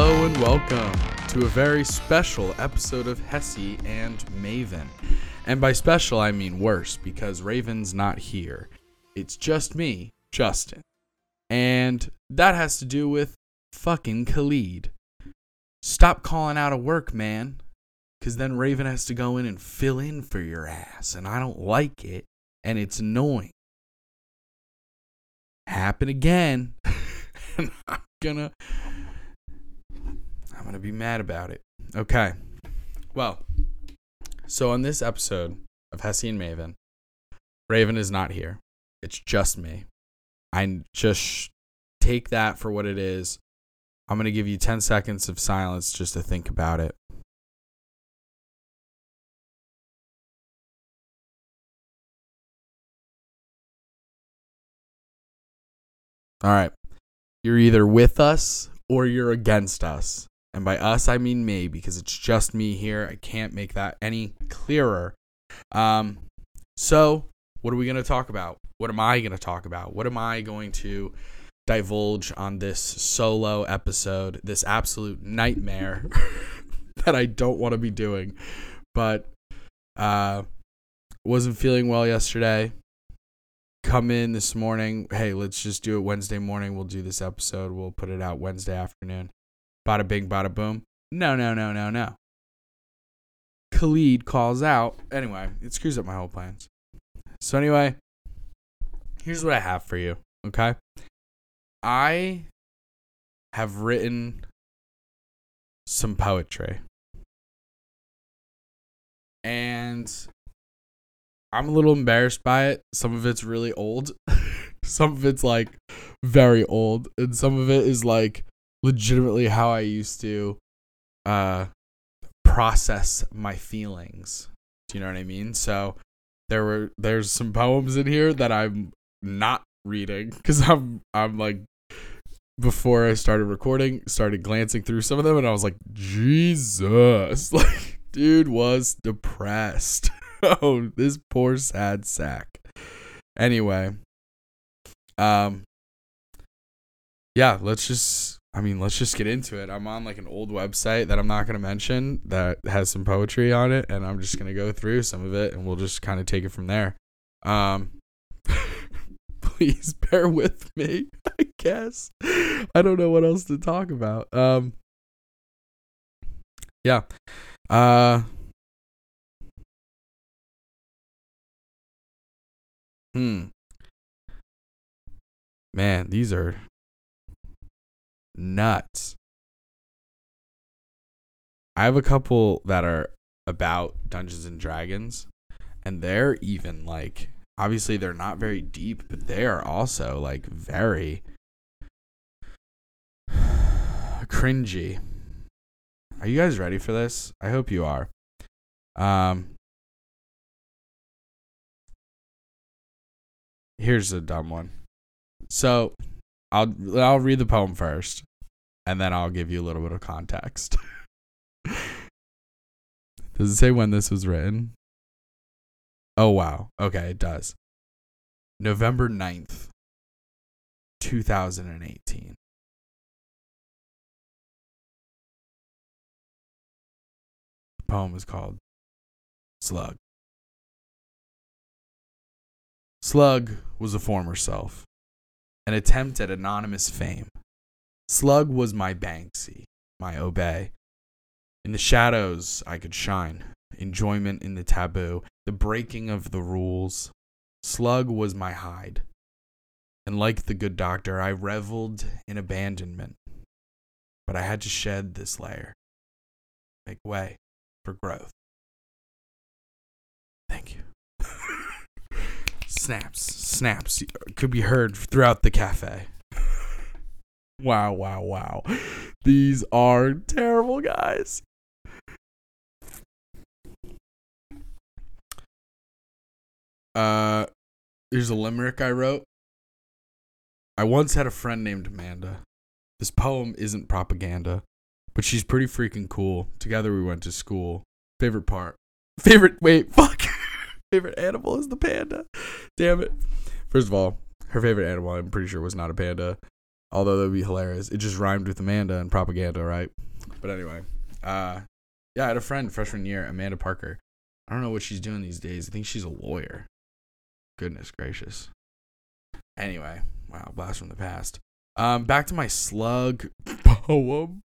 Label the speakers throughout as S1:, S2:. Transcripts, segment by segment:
S1: Hello and welcome to a very special episode of Hessy and Maven. And by special, I mean worse because Raven's not here. It's just me, Justin. And that has to do with fucking Khalid. Stop calling out of work, man. Because then Raven has to go in and fill in for your ass. And I don't like it. And it's annoying. Happen again. and I'm gonna. I'm gonna be mad about it. Okay. Well, so on this episode of Hessy and Maven, Raven is not here. It's just me. I just take that for what it is. I'm going to give you 10 seconds of silence just to think about it. All right. You're either with us or you're against us. And by us, I mean me because it's just me here. I can't make that any clearer. Um, so, what are we going to talk about? What am I going to talk about? What am I going to divulge on this solo episode, this absolute nightmare that I don't want to be doing? But uh wasn't feeling well yesterday. Come in this morning. Hey, let's just do it Wednesday morning. We'll do this episode. We'll put it out Wednesday afternoon. Bada bing, bada boom. No, no, no, no, no. Khalid calls out. Anyway, it screws up my whole plans. So, anyway, here's what I have for you. Okay. I have written some poetry. And I'm a little embarrassed by it. Some of it's really old. some of it's like very old. And some of it is like legitimately how I used to uh process my feelings. Do you know what I mean? So there were there's some poems in here that I'm not reading cuz I'm I'm like before I started recording, started glancing through some of them and I was like, "Jesus." Like dude was depressed. oh, this poor sad sack. Anyway, um yeah, let's just I mean, let's just get into it. I'm on like an old website that I'm not going to mention that has some poetry on it and I'm just going to go through some of it and we'll just kind of take it from there. Um please bear with me, I guess. I don't know what else to talk about. Um Yeah. Uh Hmm. Man, these are nuts. I have a couple that are about Dungeons and Dragons, and they're even like obviously they're not very deep, but they are also like very cringy. Are you guys ready for this? I hope you are. Um Here's a dumb one. So, I'll I'll read the poem first and then I'll give you a little bit of context. does it say when this was written? Oh wow. Okay, it does. November 9th, 2018. The poem is called Slug. Slug was a former self, an attempt at anonymous fame. Slug was my Banksy, my Obey. In the shadows, I could shine. Enjoyment in the taboo, the breaking of the rules. Slug was my hide. And like the good doctor, I reveled in abandonment. But I had to shed this layer, make way for growth. Thank you snaps, snaps could be heard throughout the cafe. Wow, wow, wow. These are terrible guys. Uh, here's a limerick I wrote. I once had a friend named Amanda. This poem isn't propaganda, but she's pretty freaking cool. Together we went to school. Favorite part. Favorite, wait, fuck favorite animal is the panda. Damn it. First of all, her favorite animal, I'm pretty sure, was not a panda. Although that would be hilarious. It just rhymed with Amanda and propaganda, right? But anyway, uh, yeah, I had a friend freshman year, Amanda Parker. I don't know what she's doing these days. I think she's a lawyer. Goodness gracious. Anyway, wow, blast from the past. Um, back to my slug poem.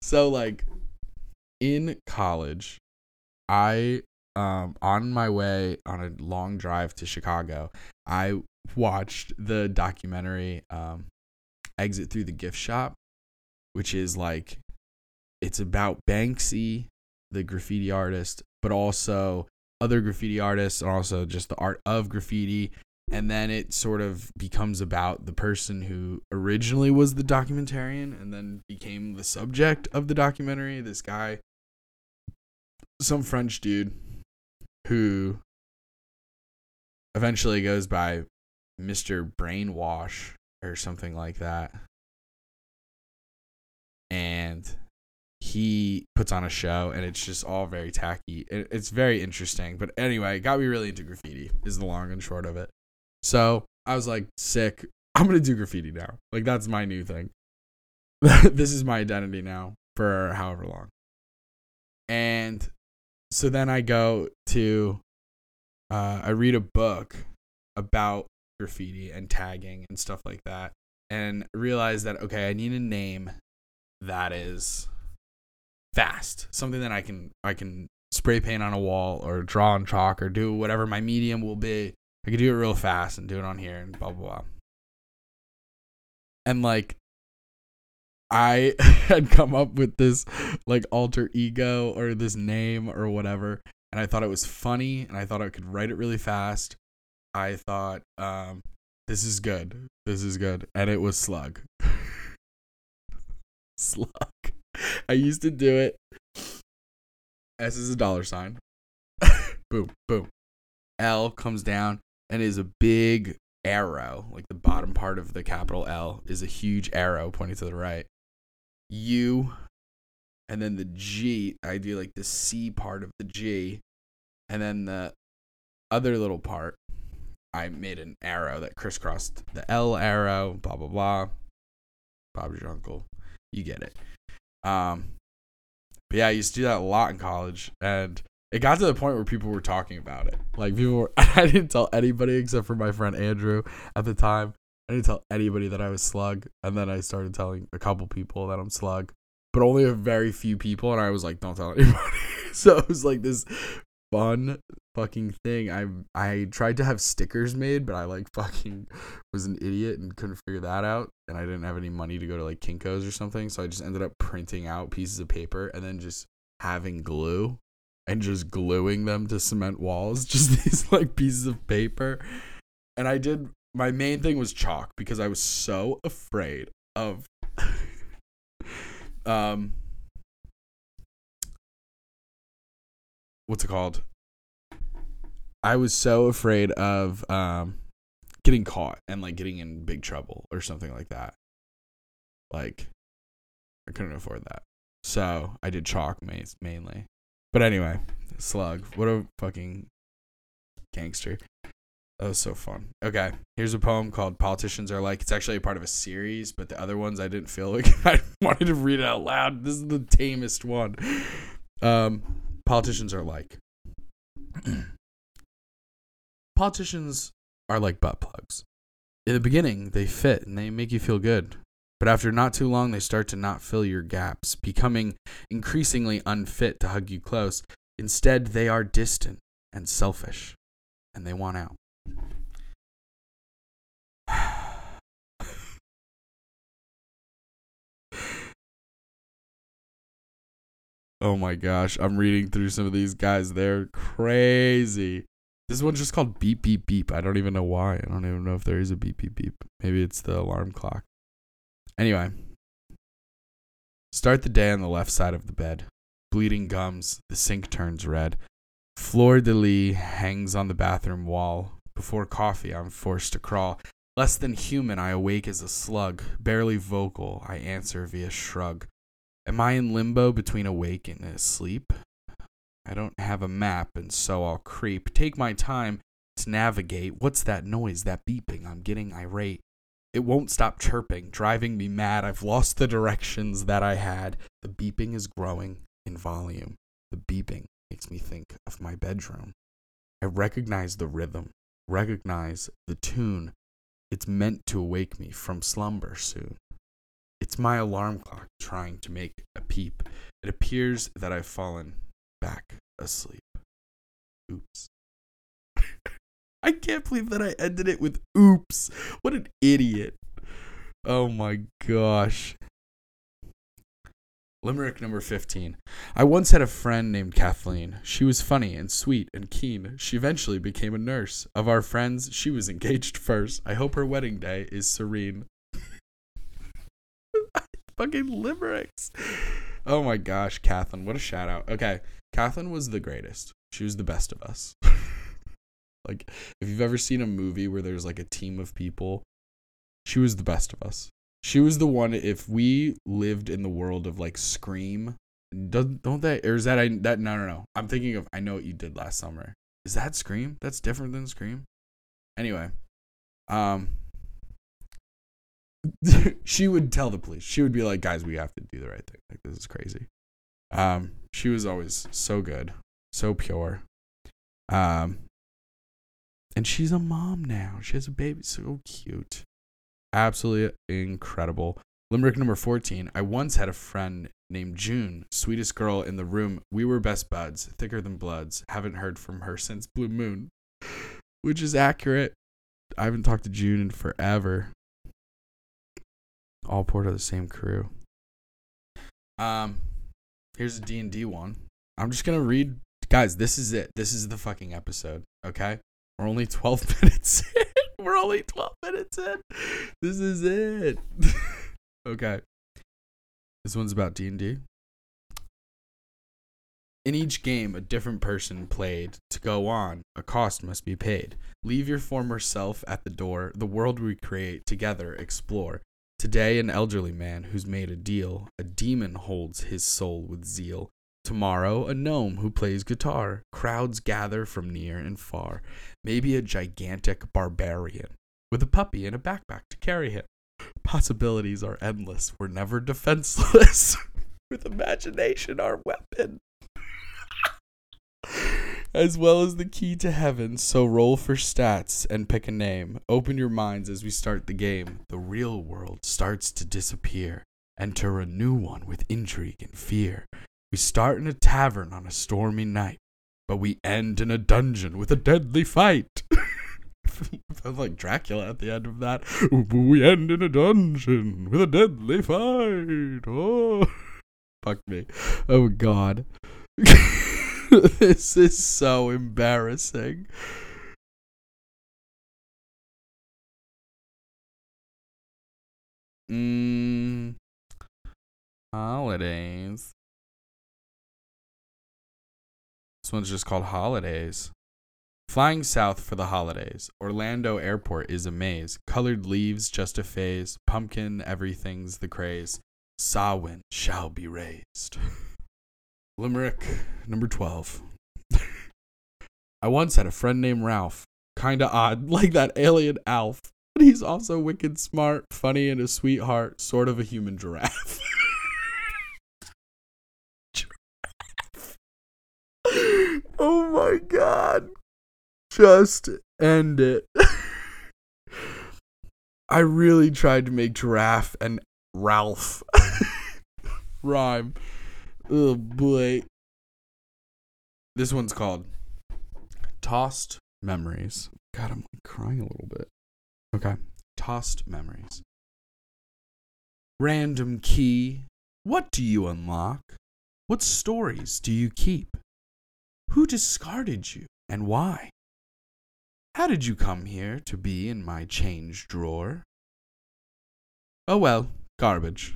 S1: So like in college, I um on my way on a long drive to Chicago, I watched the documentary um Exit Through the Gift Shop, which is like it's about Banksy, the graffiti artist, but also other graffiti artists and also just the art of graffiti. And then it sort of becomes about the person who originally was the documentarian and then became the subject of the documentary this guy some french dude who eventually goes by mr brainwash or something like that and he puts on a show and it's just all very tacky it's very interesting but anyway it got me really into graffiti is the long and short of it so I was like, sick. I'm gonna do graffiti now. Like that's my new thing. this is my identity now for however long. And so then I go to uh, I read a book about graffiti and tagging and stuff like that and realize that okay, I need a name that is fast. Something that I can I can spray paint on a wall or draw on chalk or do whatever my medium will be I could do it real fast and do it on here and blah blah blah. And like I had come up with this like alter ego or this name or whatever, and I thought it was funny and I thought I could write it really fast. I thought, um, this is good. This is good. And it was slug. slug. I used to do it. S is a dollar sign. boom, boom. L comes down and is a big arrow, like the bottom part of the capital L is a huge arrow pointing to the right. U, and then the G, I do like the C part of the G, and then the other little part, I made an arrow that crisscrossed the L arrow, blah, blah, blah. Bob's your uncle. You get it. Um, but yeah, I used to do that a lot in college, and it got to the point where people were talking about it. Like people were, I didn't tell anybody except for my friend Andrew at the time. I didn't tell anybody that I was Slug, and then I started telling a couple people that I'm Slug, but only a very few people. And I was like, "Don't tell anybody." so it was like this fun fucking thing. I I tried to have stickers made, but I like fucking was an idiot and couldn't figure that out. And I didn't have any money to go to like Kinkos or something, so I just ended up printing out pieces of paper and then just having glue and just gluing them to cement walls, just these like pieces of paper. And I did my main thing was chalk because I was so afraid of um what's it called? I was so afraid of um getting caught and like getting in big trouble or something like that. Like I couldn't afford that. So I did chalk mainly. But anyway, Slug. What a fucking gangster. That was so fun. Okay, here's a poem called Politicians Are Like. It's actually a part of a series, but the other ones I didn't feel like I wanted to read out loud. This is the tamest one. Um, politicians are like. politicians are like butt plugs. In the beginning, they fit and they make you feel good. But after not too long, they start to not fill your gaps, becoming increasingly unfit to hug you close. Instead, they are distant and selfish, and they want out. Oh my gosh, I'm reading through some of these guys. They're crazy. This one's just called Beep Beep Beep. I don't even know why. I don't even know if there is a beep beep beep. Maybe it's the alarm clock. Anyway, start the day on the left side of the bed. Bleeding gums, the sink turns red. Fleur de lis hangs on the bathroom wall. Before coffee, I'm forced to crawl. Less than human, I awake as a slug. Barely vocal, I answer via shrug. Am I in limbo between awake and asleep? I don't have a map, and so I'll creep. Take my time to navigate. What's that noise, that beeping? I'm getting irate. It won't stop chirping, driving me mad. I've lost the directions that I had. The beeping is growing in volume. The beeping makes me think of my bedroom. I recognize the rhythm, recognize the tune. It's meant to awake me from slumber soon. It's my alarm clock trying to make a peep. It appears that I've fallen back asleep. Oops. I can't believe that I ended it with oops. What an idiot. Oh my gosh. Limerick number 15. I once had a friend named Kathleen. She was funny and sweet and keen. She eventually became a nurse. Of our friends, she was engaged first. I hope her wedding day is serene. Fucking limericks. Oh my gosh, Kathleen. What a shout out. Okay. Kathleen was the greatest. She was the best of us. like, if you've ever seen a movie where there's like a team of people, she was the best of us. She was the one. If we lived in the world of like Scream, don't don't they? Or is that I that no no no? I'm thinking of I know what you did last summer. Is that Scream? That's different than Scream. Anyway, um, she would tell the police. She would be like, "Guys, we have to do the right thing. Like this is crazy." Um, she was always so good, so pure. Um, and she's a mom now. She has a baby, so cute. Absolutely incredible. Limerick number 14. I once had a friend named June, sweetest girl in the room. We were best buds, thicker than bloods. Haven't heard from her since Blue Moon, which is accurate. I haven't talked to June in forever. All part of the same crew. Um, here's a D&D one. I'm just to read guys, this is it. This is the fucking episode, okay? We're only 12 minutes in. We're only 12 minutes in. This is it. okay. This one's about D&D. In each game, a different person played. To go on, a cost must be paid. Leave your former self at the door. The world we create together explore. Today, an elderly man who's made a deal. A demon holds his soul with zeal. Tomorrow, a gnome who plays guitar. Crowds gather from near and far. Maybe a gigantic barbarian with a puppy and a backpack to carry him. Possibilities are endless. We're never defenseless. with imagination, our weapon. As well as the key to heaven. So roll for stats and pick a name. Open your minds as we start the game. The real world starts to disappear. Enter a new one with intrigue and fear. We start in a tavern on a stormy night, but we end in a dungeon with a deadly fight. Sounds like Dracula at the end of that. We end in a dungeon with a deadly fight. Oh, fuck me. Oh God. this is so embarrassing. Mmm. Holidays. This one's just called Holidays. Flying south for the holidays. Orlando Airport is a maze. Colored leaves just a phase. Pumpkin, everything's the craze. Samhain shall be raised. Limerick number 12. I once had a friend named Ralph. Kinda odd, like that alien Alf. But he's also wicked smart, funny, and a sweetheart, sort of a human giraffe. giraffe. oh my god. Just end it. I really tried to make giraffe and Ralph rhyme. Oh boy. This one's called Tossed Memories. God, I'm crying a little bit. Okay. Tossed Memories. Random key. What do you unlock? What stories do you keep? Who discarded you and why? How did you come here to be in my change drawer? Oh well, garbage.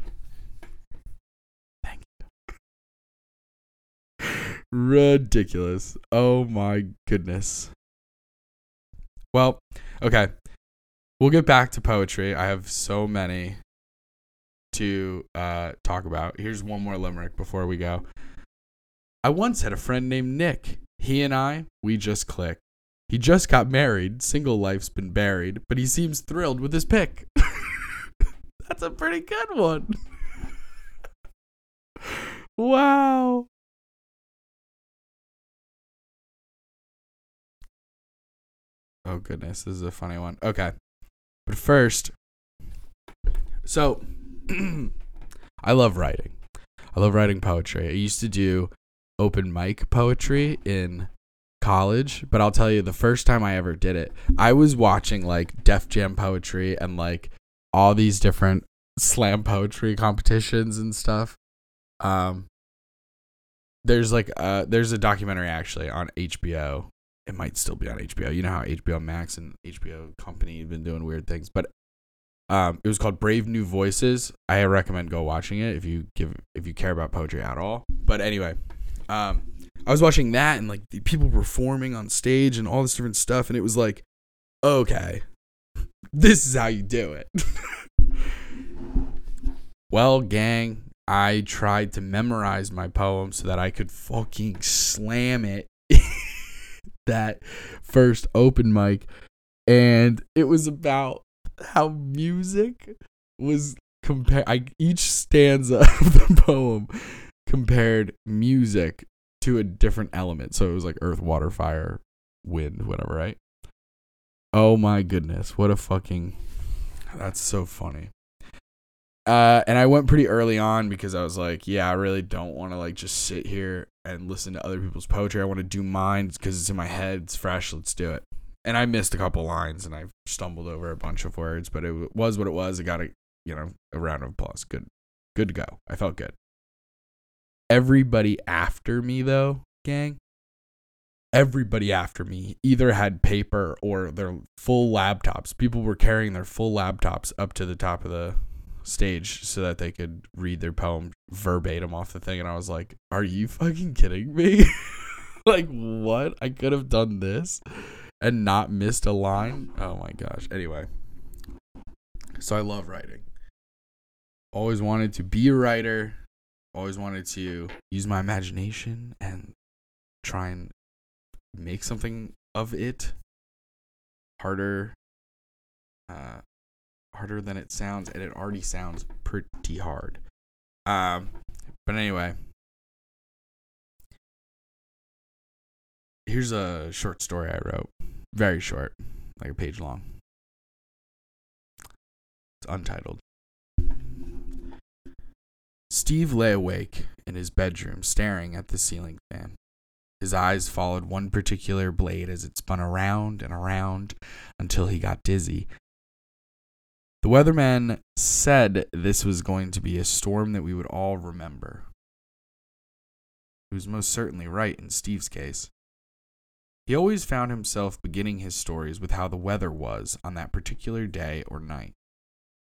S1: Ridiculous. Oh my goodness. Well, okay. We'll get back to poetry. I have so many to uh, talk about. Here's one more limerick before we go. I once had a friend named Nick. He and I, we just click. He just got married. Single life's been buried, but he seems thrilled with his pick. That's a pretty good one. wow. Oh goodness, this is a funny one. Okay. But first, so I love writing. I love writing poetry. I used to do open mic poetry in college, but I'll tell you the first time I ever did it, I was watching like Def Jam poetry and like all these different slam poetry competitions and stuff. Um there's like uh there's a documentary actually on HBO. It might still be on HBO. You know how HBO Max and HBO Company have been doing weird things, but um it was called Brave New Voices. I recommend go watching it if you give if you care about poetry at all. But anyway, um I was watching that and like the people performing on stage and all this different stuff and it was like okay. This is how you do it. well, gang, I tried to memorize my poem so that I could fucking slam it that first open mic and it was about how music was compare I each stanza of the poem compared music to a different element. So it was like earth, water, fire, wind, whatever, right? Oh my goodness, what a fucking that's so funny. Uh, and I went pretty early on because I was like, yeah, I really don't want to like just sit here and listen to other people's poetry. I want to do mine because it's in my head, it's fresh. Let's do it. And I missed a couple lines and I stumbled over a bunch of words, but it was what it was. I got a you know a round of applause. Good, good to go. I felt good. Everybody after me though, gang, everybody after me either had paper or their full laptops. People were carrying their full laptops up to the top of the stage so that they could read their poem verbatim off the thing. And I was like, are you fucking kidding me? like, what? I could have done this and not missed a line? Oh my gosh. Anyway, so I love writing. Always wanted to be a writer. Always wanted to use my imagination and try and make something of it harder uh harder than it sounds and it already sounds pretty hard. Um but anyway. Here's a short story i wrote. Very short like a page long. It's untitled. Steve lay awake in his bedroom staring at the ceiling fan. His eyes followed one particular blade as it spun around and around until he got dizzy. The weatherman said this was going to be a storm that we would all remember. He was most certainly right in Steve's case. He always found himself beginning his stories with how the weather was on that particular day or night.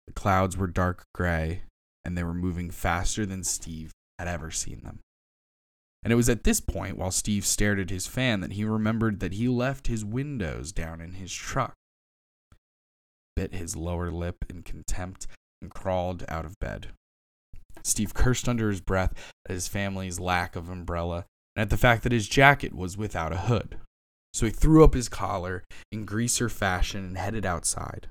S1: The clouds were dark gray, and they were moving faster than Steve had ever seen them. And it was at this point, while Steve stared at his fan, that he remembered that he left his windows down in his truck. Bit his lower lip in contempt and crawled out of bed. Steve cursed under his breath at his family's lack of umbrella and at the fact that his jacket was without a hood. So he threw up his collar in greaser fashion and headed outside.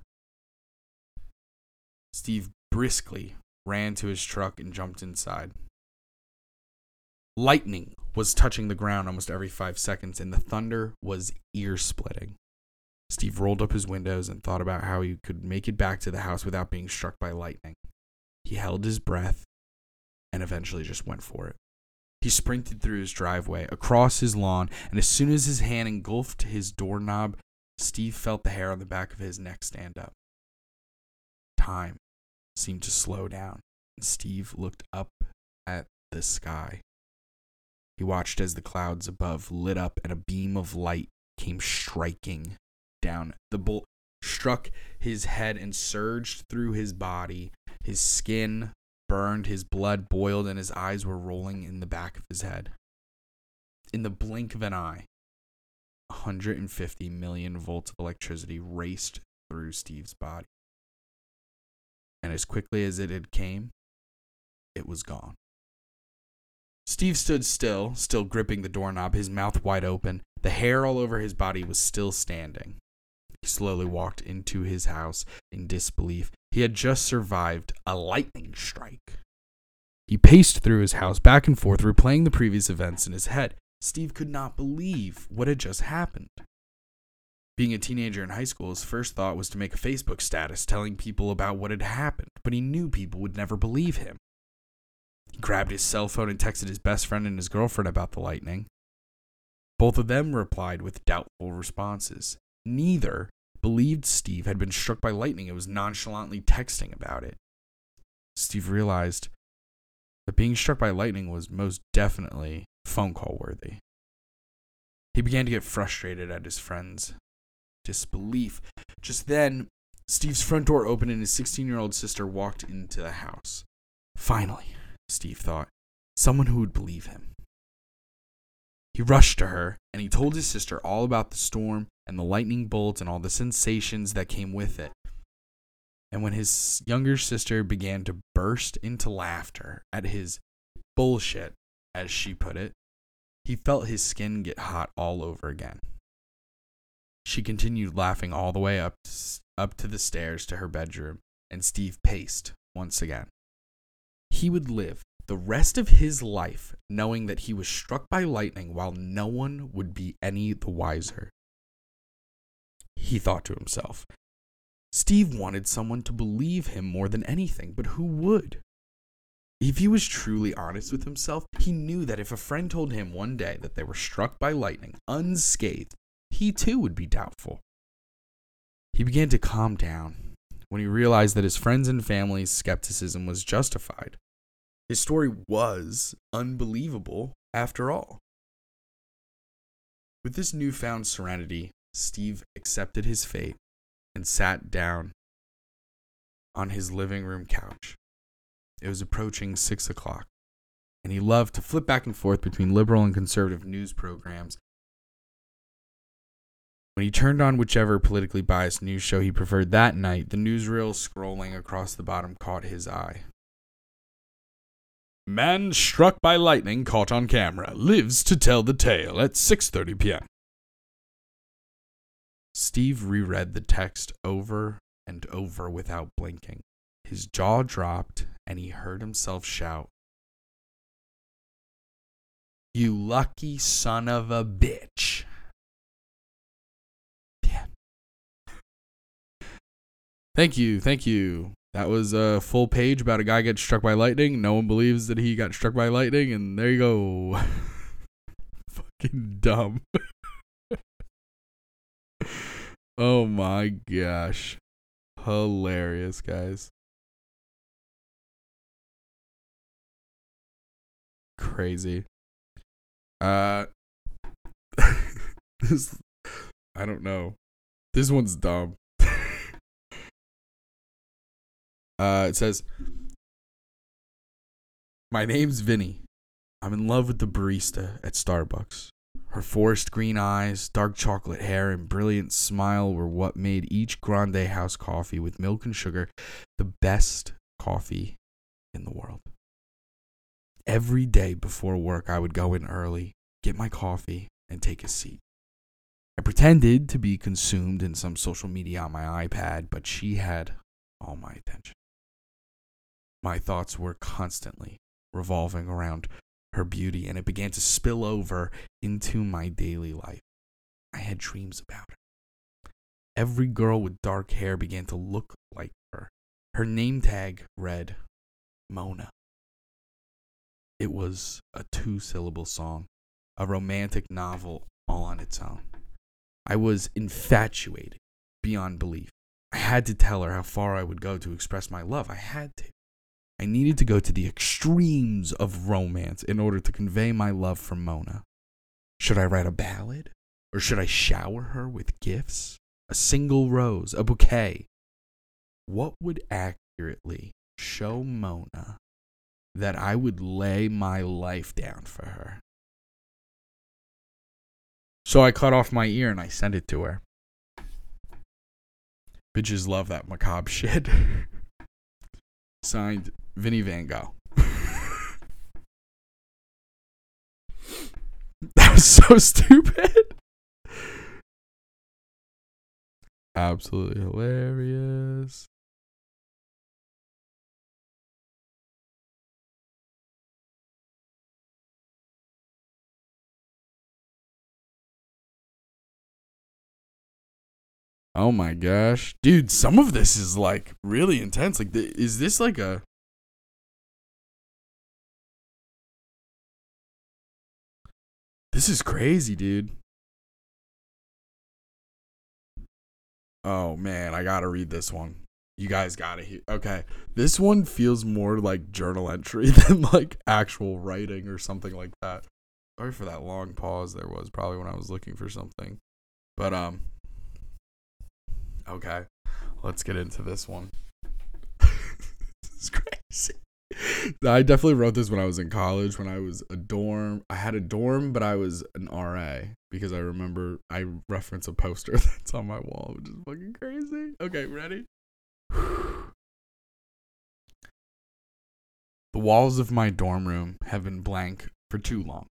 S1: Steve briskly ran to his truck and jumped inside. Lightning was touching the ground almost every five seconds, and the thunder was ear splitting. Steve rolled up his windows and thought about how he could make it back to the house without being struck by lightning. He held his breath and eventually just went for it. He sprinted through his driveway, across his lawn, and as soon as his hand engulfed his doorknob, Steve felt the hair on the back of his neck stand up. Time seemed to slow down, and Steve looked up at the sky. He watched as the clouds above lit up and a beam of light came striking down. The bolt struck his head and surged through his body. His skin burned, his blood boiled, and his eyes were rolling in the back of his head. In the blink of an eye, 150 million volts of electricity raced through Steve's body. And as quickly as it had came, it was gone. Steve stood still, still gripping the doorknob, his mouth wide open. The hair all over his body was still standing. Slowly walked into his house in disbelief. He had just survived a lightning strike. He paced through his house back and forth, replaying the previous events in his head. Steve could not believe what had just happened. Being a teenager in high school, his first thought was to make a Facebook status telling people about what had happened, but he knew people would never believe him. He grabbed his cell phone and texted his best friend and his girlfriend about the lightning. Both of them replied with doubtful responses. Neither believed Steve had been struck by lightning and was nonchalantly texting about it. Steve realized that being struck by lightning was most definitely phone call worthy. He began to get frustrated at his friend's disbelief. Just then, Steve's front door opened and his 16 year old sister walked into the house. Finally, Steve thought, someone who would believe him. He rushed to her and he told his sister all about the storm and the lightning bolts and all the sensations that came with it. And when his younger sister began to burst into laughter at his bullshit, as she put it, he felt his skin get hot all over again. She continued laughing all the way up, up to the stairs to her bedroom, and Steve paced once again. He would live the rest of his life knowing that he was struck by lightning while no one would be any the wiser. He thought to himself. Steve wanted someone to believe him more than anything, but who would? If he was truly honest with himself, he knew that if a friend told him one day that they were struck by lightning unscathed, he too would be doubtful. He began to calm down when he realized that his friends and family's skepticism was justified. His story was unbelievable after all. With this newfound serenity, Steve accepted his fate and sat down on his living room couch. It was approaching six o'clock, and he loved to flip back and forth between liberal and conservative news programs. When he turned on whichever politically biased news show he preferred that night, the newsreel scrolling across the bottom caught his eye. Man struck by lightning caught on camera lives to tell the tale at 6:30 p.m. Steve reread the text over and over without blinking. His jaw dropped and he heard himself shout, You lucky son of a bitch. Thank you, thank you. That was a full page about a guy gets struck by lightning. No one believes that he got struck by lightning, and there you go. Fucking dumb. oh my gosh. Hilarious, guys. Crazy. Uh this I don't know. This one's dumb. Uh, it says, My name's Vinny. I'm in love with the barista at Starbucks. Her forest green eyes, dark chocolate hair, and brilliant smile were what made each Grande House coffee with milk and sugar the best coffee in the world. Every day before work, I would go in early, get my coffee, and take a seat. I pretended to be consumed in some social media on my iPad, but she had all my attention. My thoughts were constantly revolving around her beauty, and it began to spill over into my daily life. I had dreams about her. Every girl with dark hair began to look like her. Her name tag read Mona. It was a two syllable song, a romantic novel all on its own. I was infatuated beyond belief. I had to tell her how far I would go to express my love. I had to. I needed to go to the extremes of romance in order to convey my love for Mona. Should I write a ballad? Or should I shower her with gifts? A single rose, a bouquet? What would accurately show Mona that I would lay my life down for her? So I cut off my ear and I sent it to her. Bitches love that macabre shit. Signed, Vinnie Van Gogh. that was so stupid. Absolutely hilarious. Oh my gosh. Dude, some of this is like really intense. Like is this like a This is crazy, dude. Oh man, I gotta read this one. You guys gotta hear. Okay, this one feels more like journal entry than like actual writing or something like that. Sorry for that long pause there was probably when I was looking for something. But um okay. Let's get into this one. this is crazy. I definitely wrote this when I was in college when I was a dorm. I had a dorm, but I was an RA because I remember I reference a poster that's on my wall, which is fucking crazy. Okay, ready? the walls of my dorm room have been blank for too long.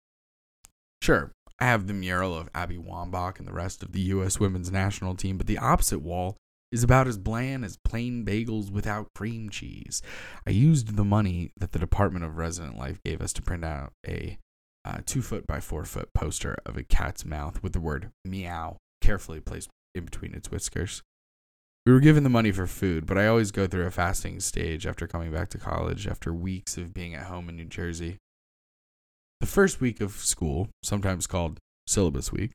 S1: Sure, I have the mural of Abby Wambach and the rest of the U.S. women's national team, but the opposite wall is about as bland as plain bagels without cream cheese. I used the money that the Department of Resident Life gave us to print out a uh, two foot by four foot poster of a cat's mouth with the word meow carefully placed in between its whiskers. We were given the money for food, but I always go through a fasting stage after coming back to college after weeks of being at home in New Jersey. The first week of school, sometimes called syllabus week,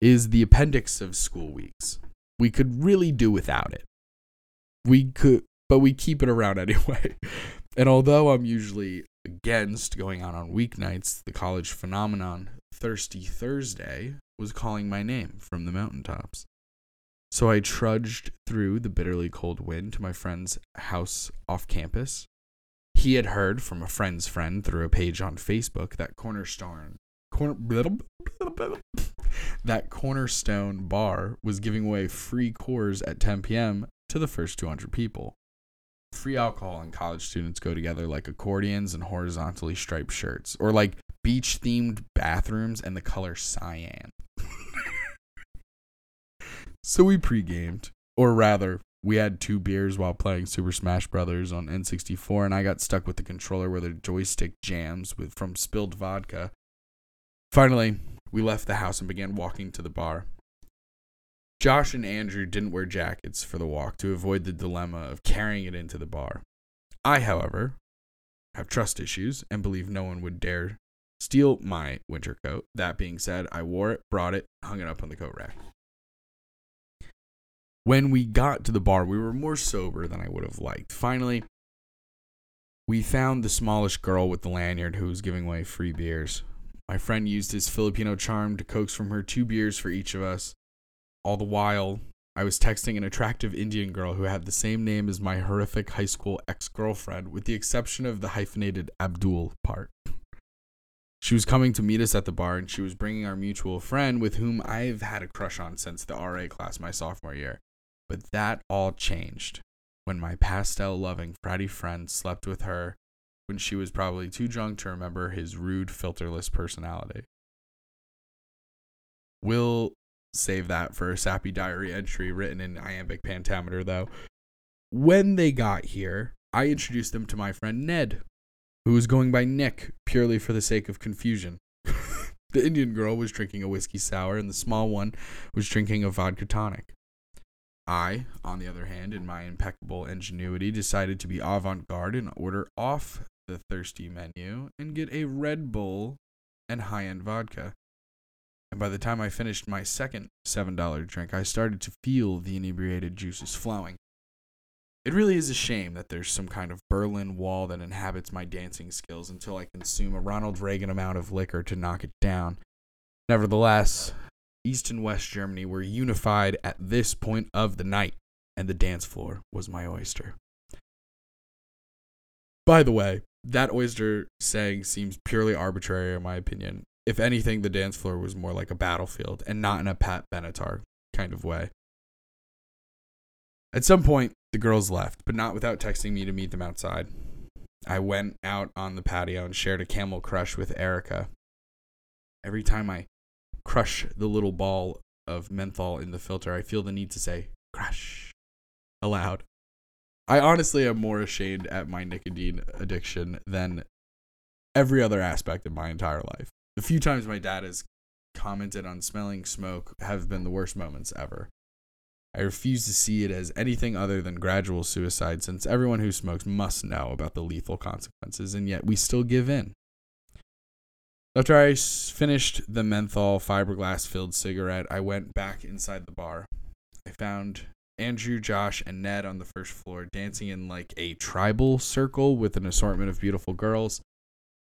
S1: is the appendix of school weeks. We could really do without it. We could, but we keep it around anyway. And although I'm usually against going out on weeknights, the college phenomenon Thirsty Thursday was calling my name from the mountaintops. So I trudged through the bitterly cold wind to my friend's house off campus. He had heard from a friend's friend through a page on Facebook that Cornerstone corner, that Cornerstone bar was giving away free Coors at 10 p.m. to the first 200 people. Free alcohol and college students go together like accordions and horizontally striped shirts, or like beach themed bathrooms and the color cyan. so we pre-gamed, or rather, we had two beers while playing Super Smash Brothers on N64, and I got stuck with the controller where the joystick jams with from spilled vodka. Finally, we left the house and began walking to the bar. Josh and Andrew didn't wear jackets for the walk to avoid the dilemma of carrying it into the bar. I, however, have trust issues and believe no one would dare steal my winter coat. That being said, I wore it, brought it, hung it up on the coat rack. When we got to the bar, we were more sober than I would have liked. Finally, we found the smallish girl with the lanyard who was giving away free beers. My friend used his Filipino charm to coax from her two beers for each of us. All the while, I was texting an attractive Indian girl who had the same name as my horrific high school ex girlfriend, with the exception of the hyphenated Abdul part. She was coming to meet us at the bar, and she was bringing our mutual friend with whom I've had a crush on since the RA class my sophomore year. But that all changed when my pastel loving fratty friend slept with her when she was probably too drunk to remember his rude, filterless personality. We'll save that for a sappy diary entry written in iambic pentameter, though. When they got here, I introduced them to my friend Ned, who was going by Nick purely for the sake of confusion. the Indian girl was drinking a whiskey sour, and the small one was drinking a vodka tonic. I, on the other hand, in my impeccable ingenuity, decided to be avant garde and order off the thirsty menu and get a Red Bull and high end vodka. And by the time I finished my second $7 drink, I started to feel the inebriated juices flowing. It really is a shame that there's some kind of Berlin wall that inhabits my dancing skills until I consume a Ronald Reagan amount of liquor to knock it down. Nevertheless, East and West Germany were unified at this point of the night, and the dance floor was my oyster. By the way, that oyster saying seems purely arbitrary in my opinion. If anything, the dance floor was more like a battlefield and not in a Pat Benatar kind of way. At some point, the girls left, but not without texting me to meet them outside. I went out on the patio and shared a camel crush with Erica. Every time I crush the little ball of menthol in the filter, I feel the need to say crush aloud. I honestly am more ashamed at my nicotine addiction than every other aspect of my entire life. The few times my dad has commented on smelling smoke have been the worst moments ever. I refuse to see it as anything other than gradual suicide since everyone who smokes must know about the lethal consequences, and yet we still give in. After I finished the menthol fiberglass filled cigarette, I went back inside the bar. I found Andrew, Josh, and Ned on the first floor dancing in like a tribal circle with an assortment of beautiful girls.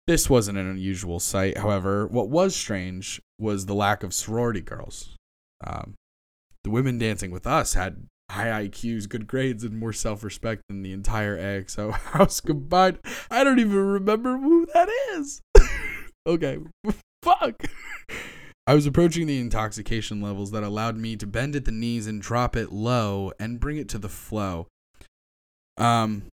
S1: This wasn't an unusual sight. However, what was strange was the lack of sorority girls. Um, the women dancing with us had high IQs, good grades, and more self respect than the entire AXO house combined. I don't even remember who that is. okay, fuck. I was approaching the intoxication levels that allowed me to bend at the knees and drop it low and bring it to the flow. Um,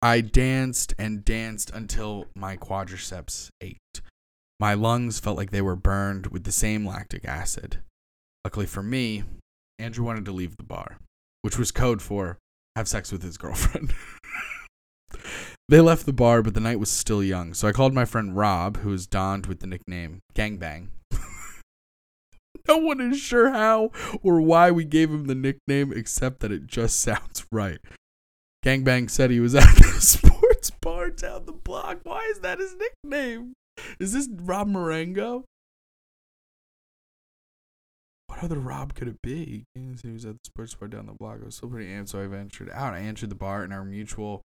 S1: I danced and danced until my quadriceps ached. My lungs felt like they were burned with the same lactic acid. Luckily for me, Andrew wanted to leave the bar, which was code for have sex with his girlfriend. they left the bar, but the night was still young, so I called my friend Rob, who is donned with the nickname Gangbang. no one is sure how or why we gave him the nickname, except that it just sounds right. Gangbang said he was at the sports bar down the block. Why is that his nickname? Is this Rob Marengo? What other Rob could it be? He was at the sports bar down the block. I was still pretty amped, so I ventured out. I entered the bar, and our mutual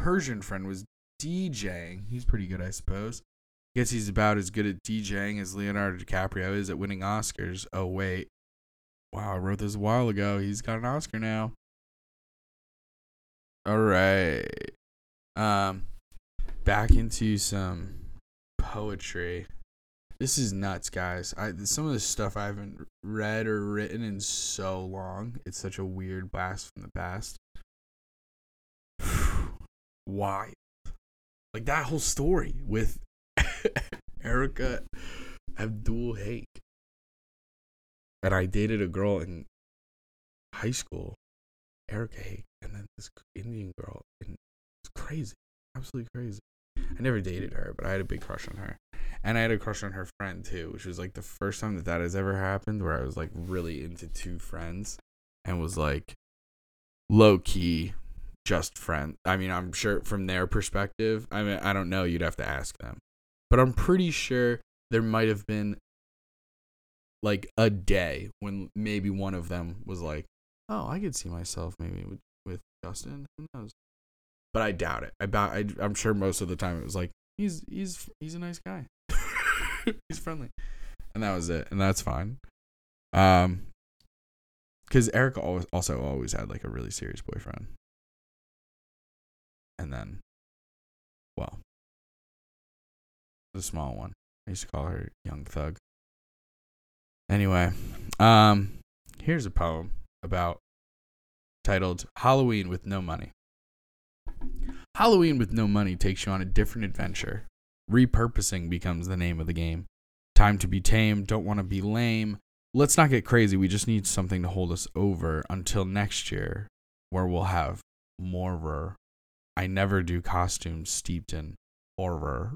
S1: Persian friend was DJing. He's pretty good, I suppose. I Guess he's about as good at DJing as Leonardo DiCaprio is at winning Oscars. Oh, wait. Wow, I wrote this a while ago. He's got an Oscar now. All right. Um, back into some poetry. This is nuts, guys. I some of this stuff I haven't read or written in so long. It's such a weird blast from the past. Why? Like that whole story with Erica Abdul Hake. And I dated a girl in high school, Erica Hake, and then this Indian girl. And it's crazy. Absolutely crazy. I never dated her, but I had a big crush on her. And I had a crush on her friend too, which was like the first time that that has ever happened where I was like really into two friends and was like low key just friend. I mean, I'm sure from their perspective, I mean, I don't know, you'd have to ask them. But I'm pretty sure there might have been like a day when maybe one of them was like, "Oh, I could see myself maybe with, with Justin. Who knows?" but I doubt it. I, I I'm sure most of the time it was like he's he's he's a nice guy. he's friendly, and that was it, and that's fine. Um, because Erika always also always had like a really serious boyfriend, and then, well, the small one. I used to call her Young Thug. Anyway, um, here's a poem about titled Halloween with No Money. Halloween with no money takes you on a different adventure. Repurposing becomes the name of the game. Time to be tame, don't want to be lame. Let's not get crazy, we just need something to hold us over until next year, where we'll have more. I never do costumes steeped in horror.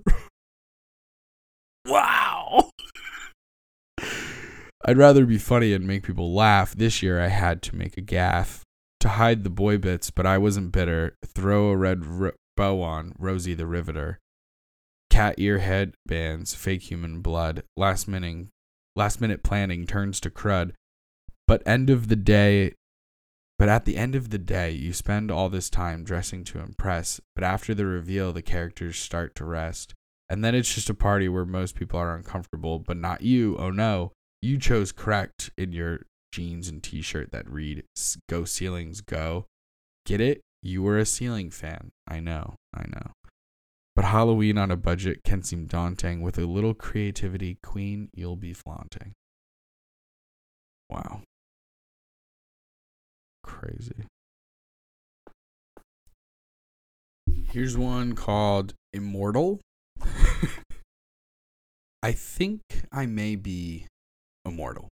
S1: wow! I'd rather be funny and make people laugh. This year I had to make a gaff to hide the boy bits, but I wasn't bitter. Throw a red ro- bow on Rosie the Riveter. Cat ear head bands, fake human blood. Last minute, last minute planning turns to crud. But end of the day, but at the end of the day, you spend all this time dressing to impress. But after the reveal, the characters start to rest. And then it's just a party where most people are uncomfortable, but not you. Oh no, you chose correct in your jeans and t-shirt that read "Go Ceilings Go." Get it? You were a ceiling fan. I know. I know. But Halloween on a budget can seem daunting. With a little creativity, Queen, you'll be flaunting. Wow. Crazy. Here's one called Immortal. I think I may be immortal.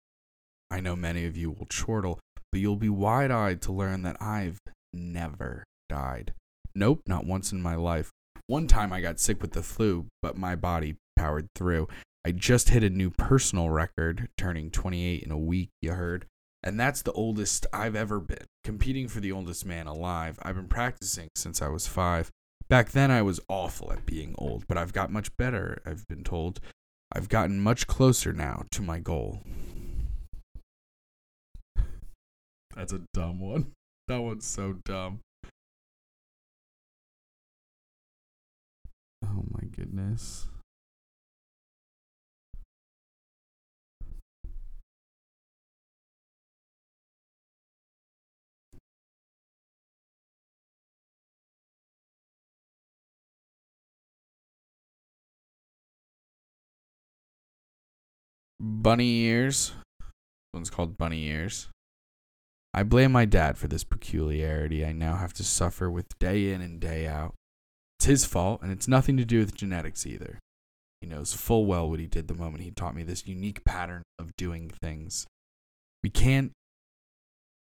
S1: I know many of you will chortle, but you'll be wide eyed to learn that I've never died. Nope, not once in my life. One time I got sick with the flu, but my body powered through. I just hit a new personal record, turning 28 in a week, you heard. And that's the oldest I've ever been. Competing for the oldest man alive, I've been practicing since I was five. Back then, I was awful at being old, but I've got much better, I've been told. I've gotten much closer now to my goal. That's a dumb one. That one's so dumb. Oh my goodness. Bunny ears. This one's called bunny ears. I blame my dad for this peculiarity I now have to suffer with day in and day out. It's his fault, and it's nothing to do with genetics either. He knows full well what he did the moment he taught me this unique pattern of doing things. We can't.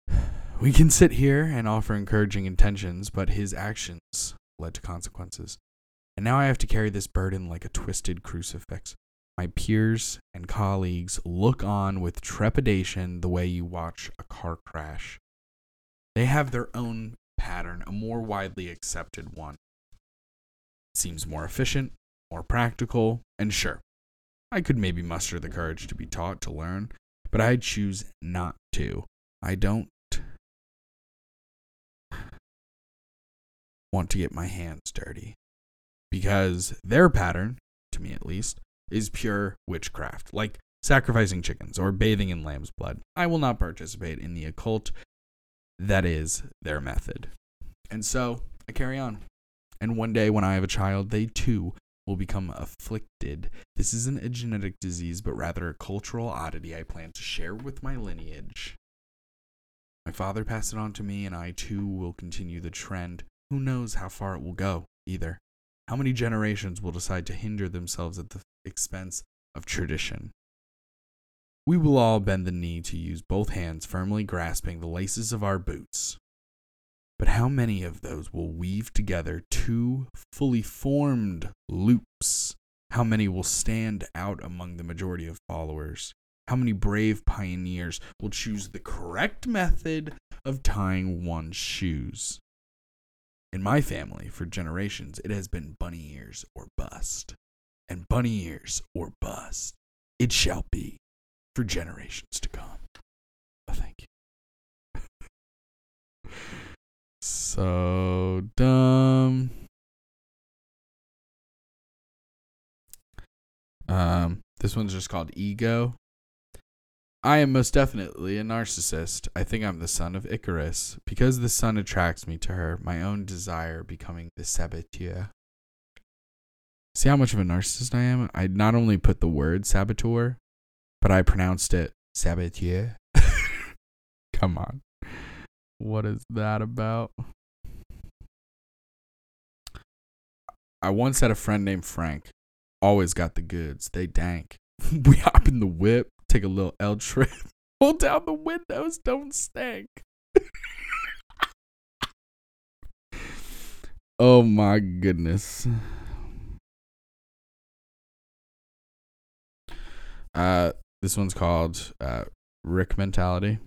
S1: We can sit here and offer encouraging intentions, but his actions led to consequences. And now I have to carry this burden like a twisted crucifix. My peers and colleagues look on with trepidation the way you watch a car crash. They have their own pattern, a more widely accepted one. It seems more efficient, more practical, and sure, I could maybe muster the courage to be taught to learn, but I choose not to. I don't want to get my hands dirty. Because their pattern, to me at least, is pure witchcraft, like sacrificing chickens or bathing in lamb's blood. I will not participate in the occult. That is their method. And so I carry on. And one day when I have a child, they too will become afflicted. This isn't a genetic disease, but rather a cultural oddity I plan to share with my lineage. My father passed it on to me, and I too will continue the trend. Who knows how far it will go, either. How many generations will decide to hinder themselves at the expense of tradition. We will all bend the knee to use both hands firmly grasping the laces of our boots. But how many of those will weave together two fully formed loops? How many will stand out among the majority of followers? How many brave pioneers will choose the correct method of tying one's shoes? In my family, for generations, it has been bunny ears or bust and bunny ears or bust. It shall be for generations to come. Oh, thank you. so dumb. Um, this one's just called Ego. I am most definitely a narcissist. I think I'm the son of Icarus. Because the sun attracts me to her, my own desire becoming the saboteur. See how much of a narcissist I am? I not only put the word saboteur, but I pronounced it saboteur. Come on. What is that about? I once had a friend named Frank. Always got the goods. They dank. we hop in the whip, take a little L trip, pull down the windows, don't stank. oh my goodness. Uh, this one's called uh, Rick Mentality.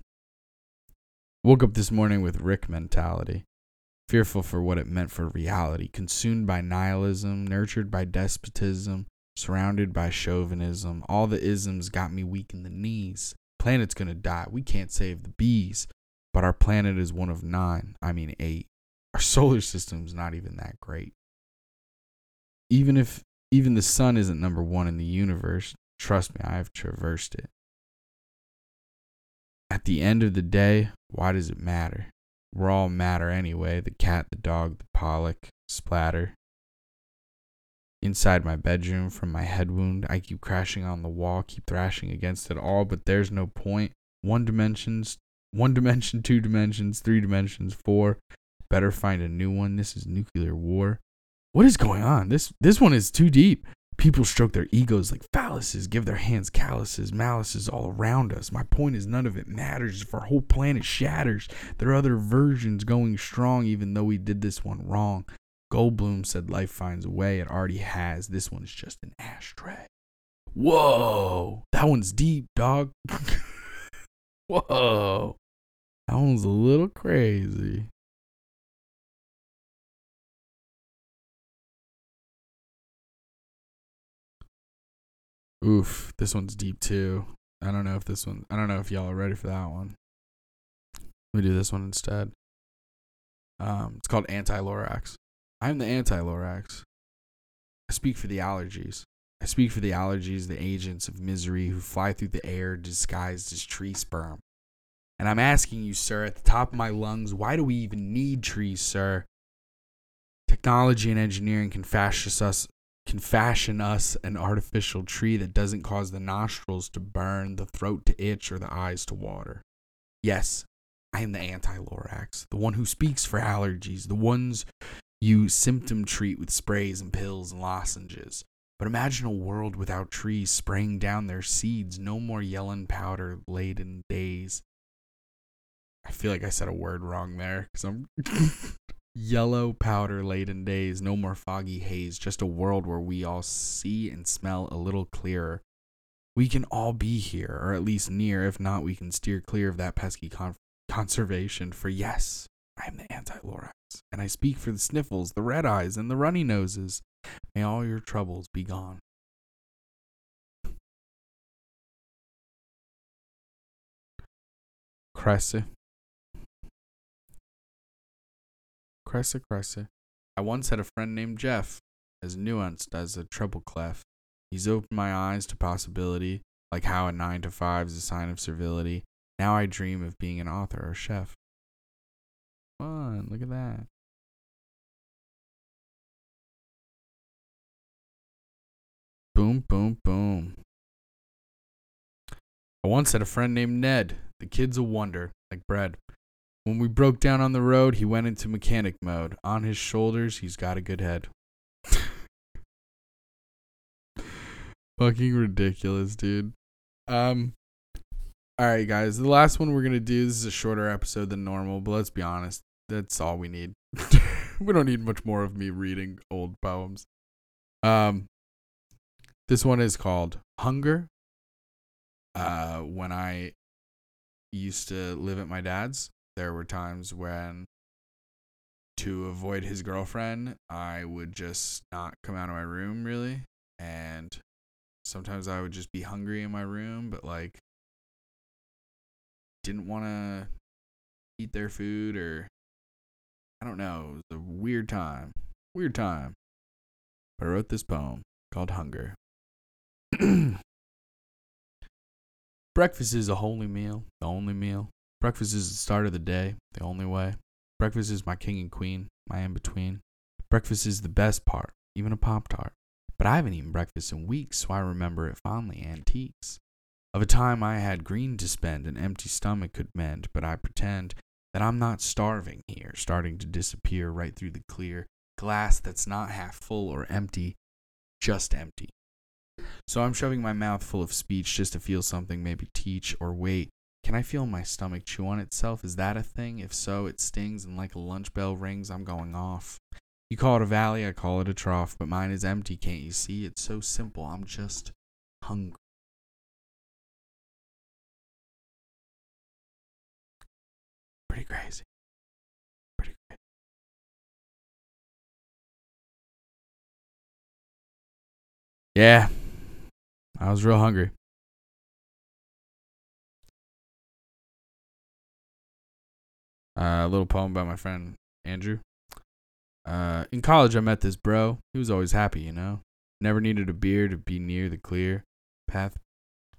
S1: Woke up this morning with Rick Mentality, fearful for what it meant for reality, consumed by nihilism, nurtured by despotism, surrounded by chauvinism. All the isms got me weak in the knees. Planet's gonna die. We can't save the bees. But our planet is one of nine, I mean eight. Our solar system's not even that great. Even if even the sun isn't number one in the universe, Trust me, I have traversed it. At the end of the day, why does it matter? We're all matter anyway the cat, the dog, the pollock, splatter. Inside my bedroom from my head wound, I keep crashing on the wall, keep thrashing against it all, but there's no point. One dimensions, one dimension, two dimensions, three dimensions, four. Better find a new one. This is nuclear war. What is going on? This this one is too deep. People stroke their egos like phalluses, give their hands calluses, malices all around us. My point is, none of it matters if our whole planet shatters. There are other versions going strong, even though we did this one wrong. Goldblum said life finds a way, it already has. This one's just an ashtray. Whoa, that one's deep, dog. Whoa, that one's a little crazy. Oof, this one's deep too. I don't know if this one, I don't know if y'all are ready for that one. Let me do this one instead. Um, it's called Anti Lorax. I'm the Anti Lorax. I speak for the allergies. I speak for the allergies, the agents of misery who fly through the air disguised as tree sperm. And I'm asking you, sir, at the top of my lungs, why do we even need trees, sir? Technology and engineering can fashion us can fashion us an artificial tree that doesn't cause the nostrils to burn, the throat to itch, or the eyes to water. Yes, I am the anti Lorax, the one who speaks for allergies, the ones you symptom treat with sprays and pills and lozenges. But imagine a world without trees spraying down their seeds, no more yelling powder laden days. I feel like I said a word wrong there because I'm yellow powder laden days, no more foggy haze, just a world where we all see and smell a little clearer. We can all be here, or at least near. If not, we can steer clear of that pesky con- conservation. For yes, I am the anti And I speak for the sniffles, the red eyes, and the runny noses. May all your troubles be gone. Cressy. Cressy, Cressy. I once had a friend named Jeff, as nuanced as a treble clef. He's opened my eyes to possibility, like how a nine to five is a sign of servility. Now I dream of being an author or chef. Fun, look at that. Boom, boom, boom. I once had a friend named Ned. The kid's a wonder, like bread. When we broke down on the road, he went into mechanic mode. On his shoulders, he's got a good head. Fucking ridiculous, dude. Um all right, guys. The last one we're to do this is a shorter episode than normal, but let's be honest, that's all we need. we don't need much more of me reading old poems. Um this one is called Hunger. Uh, when I used to live at my dad's, there were times when, to avoid his girlfriend, I would just not come out of my room really. And sometimes I would just be hungry in my room, but like, didn't want to eat their food or I don't know. It was a weird time. Weird time. I wrote this poem called Hunger. Breakfast is a holy meal, the only meal. Breakfast is the start of the day, the only way. Breakfast is my king and queen, my in between. Breakfast is the best part, even a Pop Tart. But I haven't eaten breakfast in weeks, so I remember it fondly antiques. Of a time I had green to spend, an empty stomach could mend, but I pretend that I'm not starving here, starting to disappear right through the clear glass that's not half full or empty, just empty. So I'm shoving my mouth full of speech just to feel something, maybe teach or wait. Can I feel my stomach chew on itself? Is that a thing? If so, it stings and like a lunch bell rings, I'm going off. You call it a valley, I call it a trough, but mine is empty, can't you see? It's so simple, I'm just hungry. Pretty crazy. Pretty crazy. Yeah, I was real hungry. Uh, a little poem by my friend Andrew. Uh, in college, I met this bro. He was always happy, you know. Never needed a beer to be near the clear path,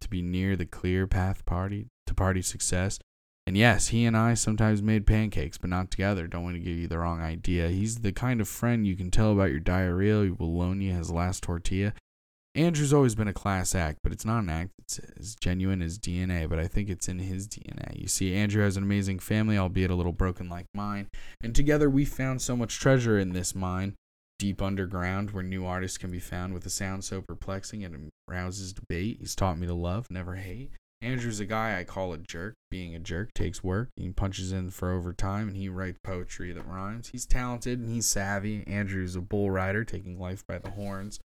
S1: to be near the clear path party to party success. And yes, he and I sometimes made pancakes, but not together. Don't want to give you the wrong idea. He's the kind of friend you can tell about your diarrhea. He will loan you his last tortilla. Andrew's always been a class act, but it's not an act. It's as genuine as DNA, but I think it's in his DNA. You see, Andrew has an amazing family, albeit a little broken like mine. And together we found so much treasure in this mine, deep underground, where new artists can be found with a sound so perplexing and arouses debate. He's taught me to love, never hate. Andrew's a guy I call a jerk. Being a jerk takes work. He punches in for overtime and he writes poetry that rhymes. He's talented and he's savvy. Andrew's a bull rider, taking life by the horns.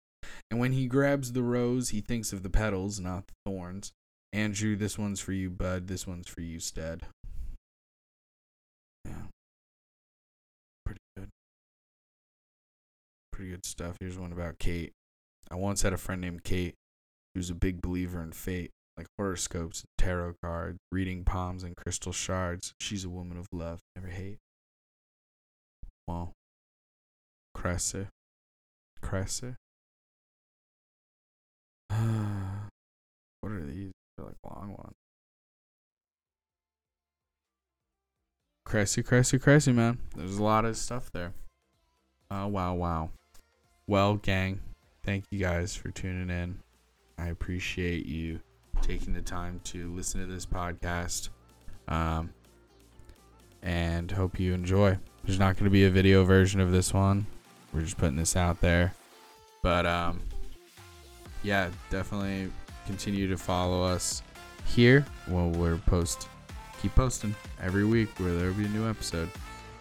S1: And when he grabs the rose, he thinks of the petals, not the thorns. Andrew, this one's for you, bud. This one's for you, Stead. Yeah. Pretty good. Pretty good stuff. Here's one about Kate. I once had a friend named Kate who was a big believer in fate, like horoscopes and tarot cards, reading palms and crystal shards. She's a woman of love, never hate. Well, Cresse. Cresse. what are these? They're like long ones. Cressy, Cressy, Cressy, man. There's a lot of stuff there. Oh, wow, wow. Well, gang, thank you guys for tuning in. I appreciate you taking the time to listen to this podcast. Um, and hope you enjoy. There's not going to be a video version of this one. We're just putting this out there. But um, yeah, definitely continue to follow us here. Well, we're post keep posting every week where there'll be a new episode.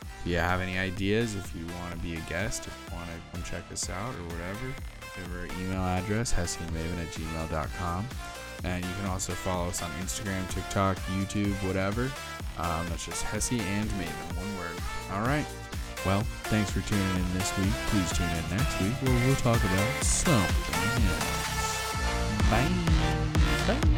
S1: If you have any ideas, if you want to be a guest, if you want to come check us out or whatever, give our email address, hessyandmaven at gmail.com. And you can also follow us on Instagram, TikTok, YouTube, whatever. Um, that's just Hessy and Maven, one word. All right. Well, thanks for tuning in this week. Please tune in next week where we'll talk about something else. Bye. Bye.